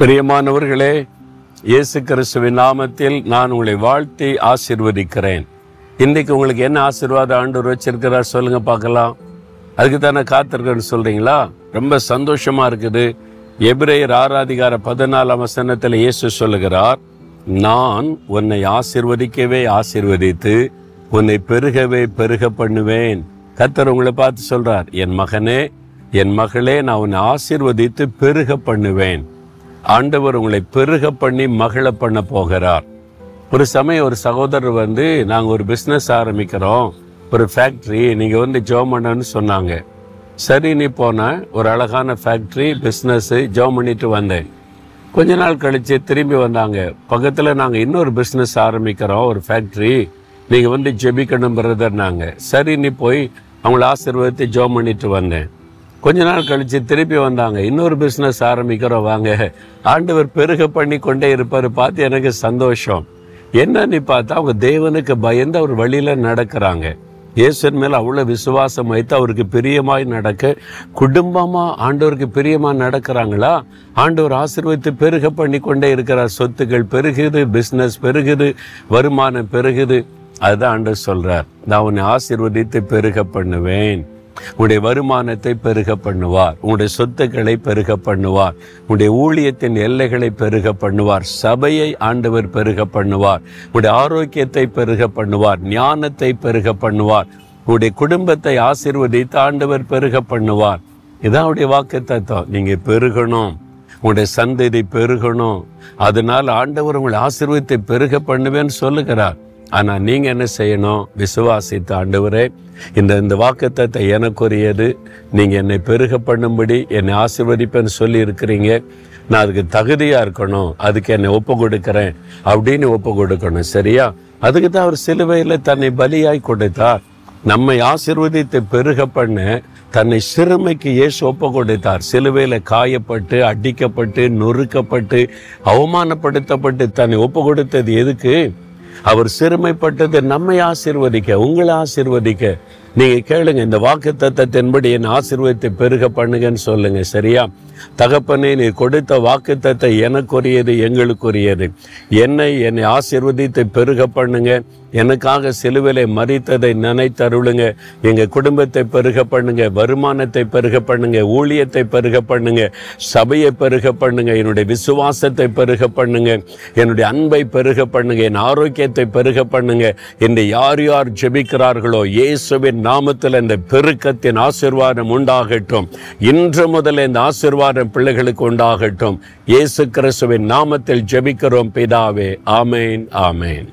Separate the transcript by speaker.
Speaker 1: பிரியமானவர்களே இயேசு கிறிஸ்துவின் நாமத்தில் நான் உங்களை வாழ்த்தி ஆசீர்வதிக்கிறேன். இன்னைக்கு உங்களுக்கு என்ன ஆசீர்வாதம் ஆண்டவர் வச்சிருக்கிறார் சொல்லுங்க பார்க்கலாம். அதுக்கு தானே காத்திருக்கேன்னு சொல்றீங்களா? ரொம்ப சந்தோஷமா இருக்குது. எபிரேயர் ஆராதிகார பதினாலாம் வசனத்தில் இயேசு சொல்லுகிறார் நான் உன்னை ஆசீர்வதிக்கவே ஆசீர்வதித்து உன்னை பெருகவே பெருக பண்ணுவேன். கத்தர் உங்களை பார்த்து சொல்றார் என் மகனே என் மகளே நான் உன்னை ஆசிர்வதித்து பெருக பண்ணுவேன். ஆண்டவர் உங்களை பெருக பண்ணி மகிழ பண்ண போகிறார். ஒரு சமயம் ஒரு சகோதரர் வந்து நாங்கள் ஒரு பிஸ்னஸ் ஆரம்பிக்கிறோம். ஒரு ஃபேக்ட்ரி நீங்கள் வந்து ஜோம் சொன்னாங்க. சரி நீ போன. ஒரு அழகான ஃபேக்ட்ரி பிஸ்னஸ்ஸு ஜோம் பண்ணிட்டு வந்தேன். கொஞ்ச நாள் கழித்து திரும்பி வந்தாங்க. பக்கத்தில் நாங்கள் இன்னொரு பிஸ்னஸ் ஆரம்பிக்கிறோம். ஒரு ஃபேக்ட்ரி நீங்கள் வந்து ஜெபிக்கணும் பிரதர்னாங்க சரி நீ போய் அவங்கள ஆசீர்வதித்து ஜோம் பண்ணிட்டு வந்தேன். கொஞ்ச நாள் கழித்து திருப்பி வந்தாங்க. இன்னொரு பிஸ்னஸ் ஆரம்பிக்கிறோம் வாங்க. ஆண்டவர் பெருக பண்ணி கொண்டே இருப்பார். பார்த்து எனக்கு சந்தோஷம். என்னன்னு பார்த்தா அவங்க தேவனுக்கு பயந்து அவர் வழியில் நடக்கிறாங்க. இயேசுவின் மேல் அவ்வளோ விசுவாசம் வைத்து அவருக்கு பிரியமாய் நடக்க குடும்பமாக ஆண்டவருக்கு பிரியமாக நடக்கிறாங்களா? ஆண்டவர் ஆசீர்வதித்து பெருக பண்ணி கொண்டே இருக்கிறார். சொத்துக்கள் பெருகுது பிஸ்னஸ் பெருகுது வருமானம் பெருகுது. அதுதான் ஆண்டவர் சொல்கிறார் நான் உன்னை ஆசீர்வதித்து பெருக பண்ணுவேன். உன்னுடைய வருமானத்தை பெருக பண்ணுவார். உன்னுடைய சொத்துக்களை பெருக பண்ணுவார். உன்னுடைய ஊழியத்தின் எல்லைகளை பெருக பண்ணுவார். சபையை ஆண்டவர் பெருக பண்ணுவார். உன்னுடைய ஆரோக்கியத்தை பெருக பண்ணுவார். ஞானத்தை பெருக பண்ணுவார். உன்னுடைய குடும்பத்தை ஆசிர்வதித்து ஆண்டவர் பெருக பண்ணுவார். இதான் அவருடைய வாக்கு தத்துவம் நீங்க பெருகணும். உங்களுடைய சந்ததி பெருகணும். அதனால ஆண்டவர் உங்களை ஆசிர்வத்தை பெருக பண்ணுவேன்னு சொல்லுகிறார். ஆனால் நீங்கள் என்ன செய்யணும்? விசுவாசித்த ஆண்டவரே இந்த இந்த வாக்குத்தத்தை எனக்குரியது. நீங்கள் என்னை பெருக பண்ணும்படி என்னை ஆசீர்வதிப்பேன்னு சொல்லி இருக்கிறீங்க. நான் அதுக்கு தகுதியாக இருக்கணும். அதுக்கு என்னை ஒப்பு கொடுக்குறேன் அப்படின்னு ஒப்பு கொடுக்கணும். சரியா? அதுக்கு தான் அவர் சிலுவையில் தன்னை பலியாய் கொடுத்தார். நம்மை ஆசிர்வதித்து பெருக பண்ண தன்னை சிறுமைக்கு இயேசு ஒப்பு கொடுத்தார். சிலுவையில் காயப்பட்டு அடிக்கப்பட்டு நொறுக்கப்பட்டு அவமானப்படுத்தப்பட்டு தன்னை ஒப்பு கொடுத்தது எதுக்கு? அவர் சிறுமைப்பட்டது நம்மை ஆசீர்வதிக்க உங்களை ஆசீர்வதிக்க. நீங்கள் கேளுங்க இந்த வாக்கு தத்தத்தின்படி என் ஆசீர்வதித்தை பெருக பண்ணுங்கன்னு சொல்லுங்க சரியா? தகப்பனே நீ கொடுத்த வாக்கு தத்தை எனக்குரியது எங்களுக்குரியது. என்னை என்னை ஆசீர்வதித்தை பெருக பண்ணுங்க. எனக்காக சிலுவிலை மறித்ததை நினைத்தருளுங்க. எங்கள் குடும்பத்தை பெருக பண்ணுங்க வருமானத்தை பெருக பண்ணுங்க ஊழியத்தை பெருக பண்ணுங்க சபையை பெருக பண்ணுங்க என்னுடைய விசுவாசத்தை பெருக பண்ணுங்க என்னுடைய அன்பை பெருக பண்ணுங்க என் ஆரோக்கியத்தை பெருக பண்ணுங்க. என்று யார் யார் ஜெபிக்கிறார்களோ இயேசுவின் நாமத்தில் இந்த பெருக்கத்தின் ஆசிர்வாதம் உண்டாகட்டும். இன்று முதல் இந்த ஆசிர்வாதம் பிள்ளைகளுக்கு உண்டாகட்டும். இயேசு கிறிஸ்துவின் நாமத்தில் ஜெபிக்கிறோம் பிதாவே. ஆமேன் ஆமேன்.